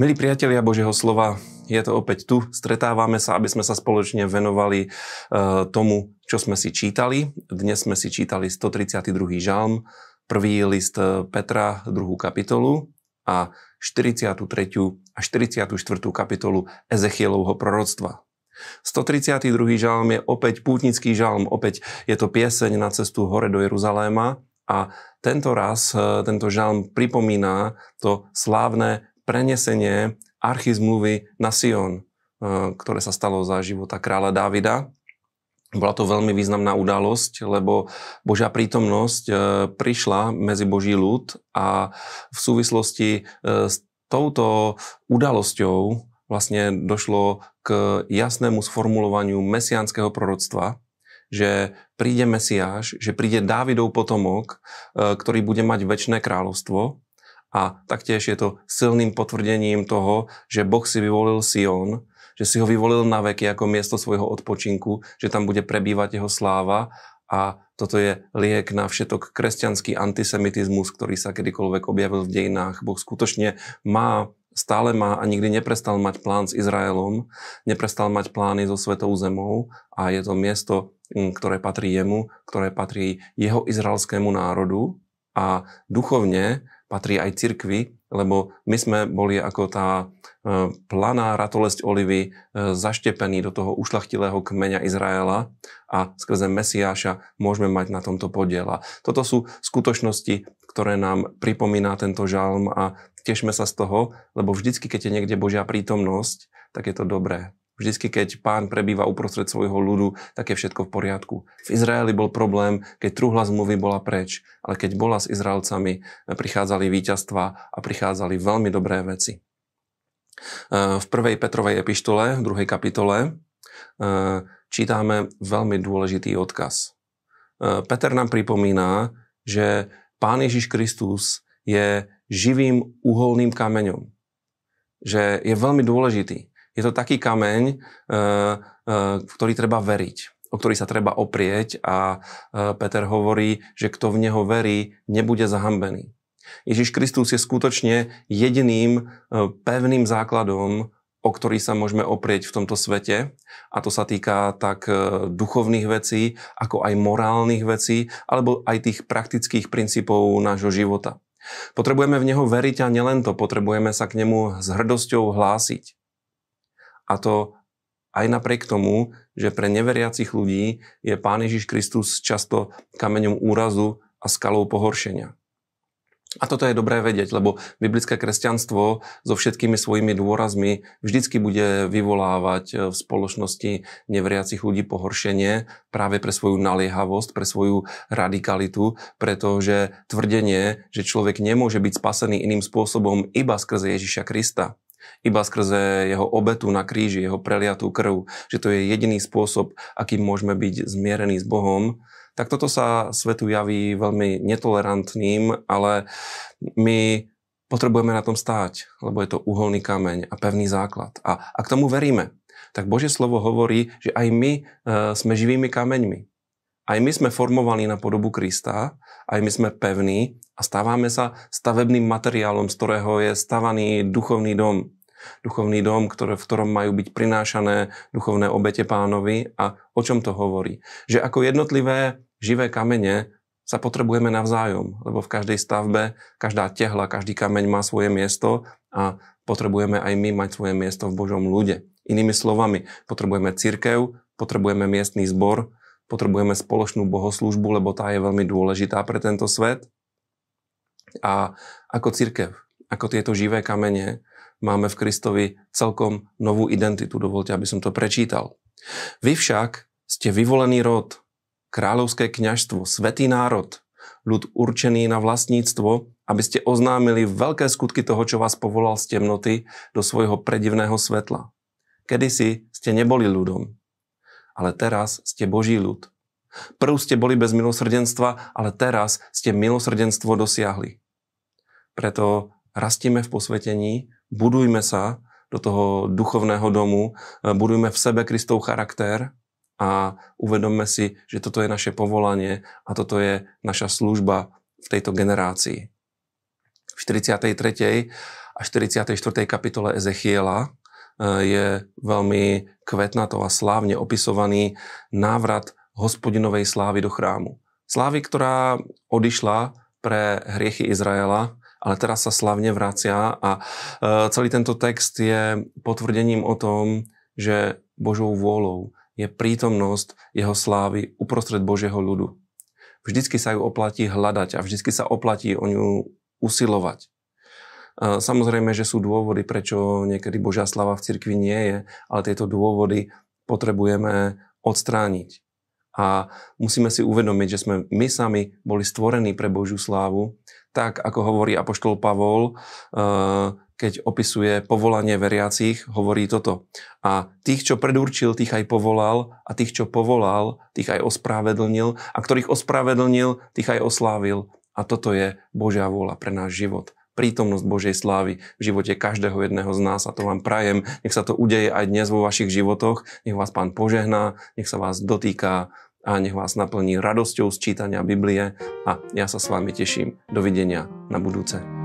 Milí priatelia Božieho slova, je to opäť tu. Stretávame sa, aby sme sa spoločne venovali uh, tomu, čo sme si čítali. Dnes sme si čítali 132. žalm, prvý list Petra, druhú kapitolu a 43. a 44. kapitolu Ezechielovho proroctva. 132. žalm je opäť pútnický žalm, opäť je to pieseň na cestu hore do Jeruzaléma a tento raz, e, tento žalm pripomína to slávne prenesenie archizmluvy na Sion, eh, ktoré sa stalo za života kráľa Dávida. Bola to veľmi významná udalosť, lebo Božia prítomnosť eh, prišla medzi Boží ľud a v súvislosti eh, s touto udalosťou vlastne došlo k jasnému sformulovaniu mesiánskeho proroctva, že príde Mesiáš, že príde Dávidov potomok, ktorý bude mať väčšie kráľovstvo a taktiež je to silným potvrdením toho, že Boh si vyvolil Sion, že si ho vyvolil na veky ako miesto svojho odpočinku, že tam bude prebývať jeho sláva a toto je liek na všetok kresťanský antisemitizmus, ktorý sa kedykoľvek objavil v dejinách. Boh skutočne má, stále má a nikdy neprestal mať plán s Izraelom, neprestal mať plány so Svetou zemou a je to miesto, ktoré patrí jemu, ktoré patrí jeho izraelskému národu a duchovne patrí aj cirkvi, lebo my sme boli ako tá e, planá ratolesť olivy e, zaštepení do toho ušlachtilého kmeňa Izraela a skrze Mesiáša môžeme mať na tomto podiel. Toto sú skutočnosti, ktoré nám pripomína tento žalm a tešme sa z toho, lebo vždycky, keď je niekde Božia prítomnosť, tak je to dobré. Vždycky, keď pán prebýva uprostred svojho ľudu, tak je všetko v poriadku. V Izraeli bol problém, keď truhla zmluvy bola preč, ale keď bola s Izraelcami, prichádzali víťazstva a prichádzali veľmi dobré veci. V prvej Petrovej epištole, v druhej kapitole, čítame veľmi dôležitý odkaz. Peter nám pripomína, že Pán Ježiš Kristus je živým uholným kameňom. Že je veľmi dôležitý. Je to taký kameň, eh, eh, v ktorý treba veriť, o ktorý sa treba oprieť a eh, Peter hovorí, že kto v neho verí, nebude zahambený. Ježiš Kristus je skutočne jediným pevným základom, o ktorý sa môžeme oprieť v tomto svete. A to sa týka tak duchovných vecí, ako aj morálnych vecí, alebo aj tých praktických princípov nášho života. Potrebujeme v Neho veriť a nielen to, potrebujeme sa k Nemu s hrdosťou hlásiť. A to aj napriek tomu, že pre neveriacich ľudí je Pán Ježiš Kristus často kameňom úrazu a skalou pohoršenia. A toto je dobré vedieť, lebo biblické kresťanstvo so všetkými svojimi dôrazmi vždycky bude vyvolávať v spoločnosti neveriacich ľudí pohoršenie práve pre svoju naliehavosť, pre svoju radikalitu, pretože tvrdenie, že človek nemôže byť spasený iným spôsobom iba skrze Ježiša Krista, iba skrze jeho obetu na kríži, jeho preliatú krv, že to je jediný spôsob, akým môžeme byť zmierení s Bohom, tak toto sa svetu javí veľmi netolerantným, ale my potrebujeme na tom stáť, lebo je to uholný kameň a pevný základ. A, a k tomu veríme. Tak Božie slovo hovorí, že aj my e, sme živými kameňmi. Aj my sme formovaní na podobu Krista, aj my sme pevní a stávame sa stavebným materiálom, z ktorého je stavaný duchovný dom. Duchovný dom, ktoré, v ktorom majú byť prinášané duchovné obete pánovi. A o čom to hovorí? Že ako jednotlivé živé kamene sa potrebujeme navzájom, lebo v každej stavbe, každá tehla, každý kameň má svoje miesto a potrebujeme aj my mať svoje miesto v Božom ľude. Inými slovami, potrebujeme cirkev, potrebujeme miestný zbor, potrebujeme spoločnú bohoslužbu, lebo tá je veľmi dôležitá pre tento svet. A ako církev, ako tieto živé kamene, máme v Kristovi celkom novú identitu. Dovolte, aby som to prečítal. Vy však ste vyvolený rod, kráľovské kňažstvo, svetý národ, ľud určený na vlastníctvo, aby ste oznámili veľké skutky toho, čo vás povolal z temnoty do svojho predivného svetla. Kedysi ste neboli ľudom, ale teraz ste Boží ľud. Prv ste boli bez milosrdenstva, ale teraz ste milosrdenstvo dosiahli. Preto rastíme v posvetení, budujme sa do toho duchovného domu, budujme v sebe Kristov charakter a uvedomme si, že toto je naše povolanie a toto je naša služba v tejto generácii. V 43. a a 44. kapitole Ezechiela e, je veľmi kvetnato a slávne opisovaný návrat hospodinovej slávy do chrámu. Slávy, ktorá odišla pre hriechy Izraela, ale teraz sa slavne vracia a e, celý tento text je potvrdením o tom, že Božou vôľou je prítomnosť jeho slávy uprostred Božieho ľudu. Vždycky sa ju oplatí hľadať a vždycky sa oplatí o ňu usilovať. Samozrejme, že sú dôvody, prečo niekedy Božia slava v cirkvi nie je, ale tieto dôvody potrebujeme odstrániť. A musíme si uvedomiť, že sme my sami boli stvorení pre Božiu slávu, tak ako hovorí Apoštol Pavol, eh, keď opisuje povolanie veriacich, hovorí toto. A tých, čo predurčil, tých aj povolal, a tých, čo povolal, tých aj ospravedlnil, a ktorých ospravedlnil, tých aj oslávil. A toto je Božia vôľa pre náš život prítomnosť Božej slávy v živote každého jedného z nás a to vám prajem. Nech sa to udeje aj dnes vo vašich životoch. Nech vás Pán požehná, nech sa vás dotýka a nech vás naplní radosťou z čítania Biblie a ja sa s vami teším. Dovidenia na budúce.